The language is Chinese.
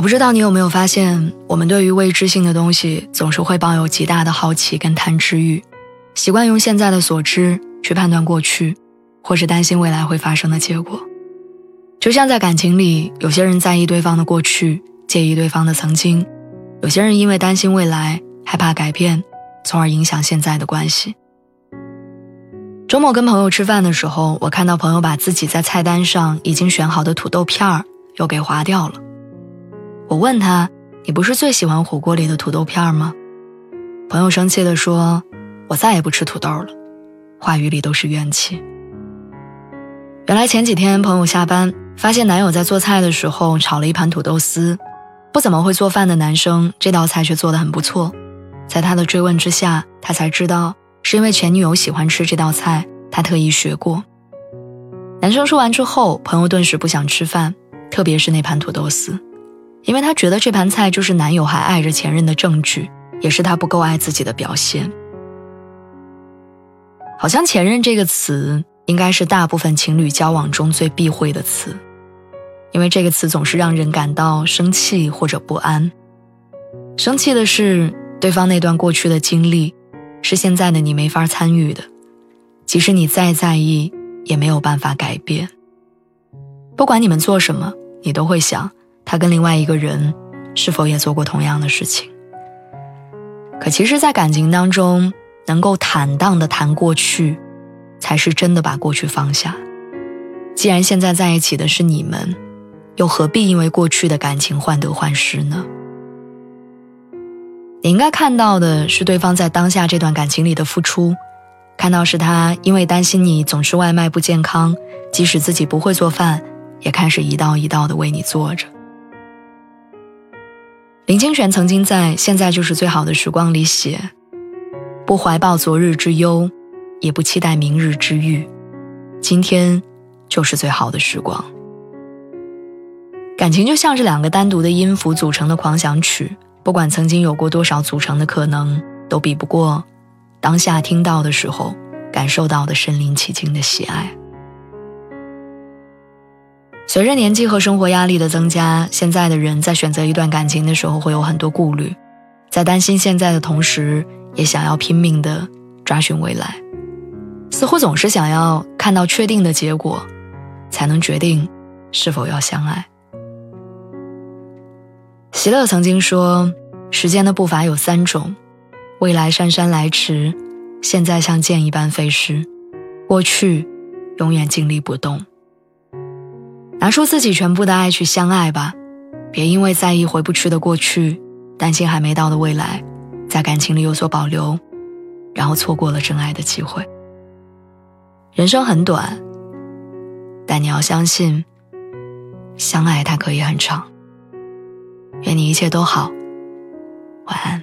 我不知道你有没有发现，我们对于未知性的东西总是会抱有极大的好奇跟贪吃欲，习惯用现在的所知去判断过去，或是担心未来会发生的结果。就像在感情里，有些人在意对方的过去，介意对方的曾经；有些人因为担心未来，害怕改变，从而影响现在的关系。周末跟朋友吃饭的时候，我看到朋友把自己在菜单上已经选好的土豆片儿又给划掉了。我问他：“你不是最喜欢火锅里的土豆片吗？”朋友生气地说：“我再也不吃土豆了。”话语里都是怨气。原来前几天朋友下班，发现男友在做菜的时候炒了一盘土豆丝。不怎么会做饭的男生，这道菜却做得很不错。在他的追问之下，他才知道是因为前女友喜欢吃这道菜，他特意学过。男生说完之后，朋友顿时不想吃饭，特别是那盘土豆丝。因为他觉得这盘菜就是男友还爱着前任的证据，也是他不够爱自己的表现。好像“前任”这个词，应该是大部分情侣交往中最避讳的词，因为这个词总是让人感到生气或者不安。生气的是，对方那段过去的经历，是现在的你没法参与的，即使你再在意，也没有办法改变。不管你们做什么，你都会想。他跟另外一个人是否也做过同样的事情？可其实，在感情当中，能够坦荡的谈过去，才是真的把过去放下。既然现在在一起的是你们，又何必因为过去的感情患得患失呢？你应该看到的是对方在当下这段感情里的付出，看到是他因为担心你总吃外卖不健康，即使自己不会做饭，也开始一道一道的为你做着。林清玄曾经在《现在就是最好的时光》里写：“不怀抱昨日之忧，也不期待明日之遇，今天就是最好的时光。”感情就像是两个单独的音符组成的狂想曲，不管曾经有过多少组成的可能，都比不过当下听到的时候感受到的身临其境的喜爱。随着年纪和生活压力的增加，现在的人在选择一段感情的时候会有很多顾虑，在担心现在的同时，也想要拼命的抓寻未来，似乎总是想要看到确定的结果，才能决定是否要相爱。席勒曾经说：“时间的步伐有三种，未来姗姗来迟，现在像箭一般飞逝，过去永远静立不动。”拿出自己全部的爱去相爱吧，别因为在意回不去的过去，担心还没到的未来，在感情里有所保留，然后错过了真爱的机会。人生很短，但你要相信，相爱它可以很长。愿你一切都好，晚安。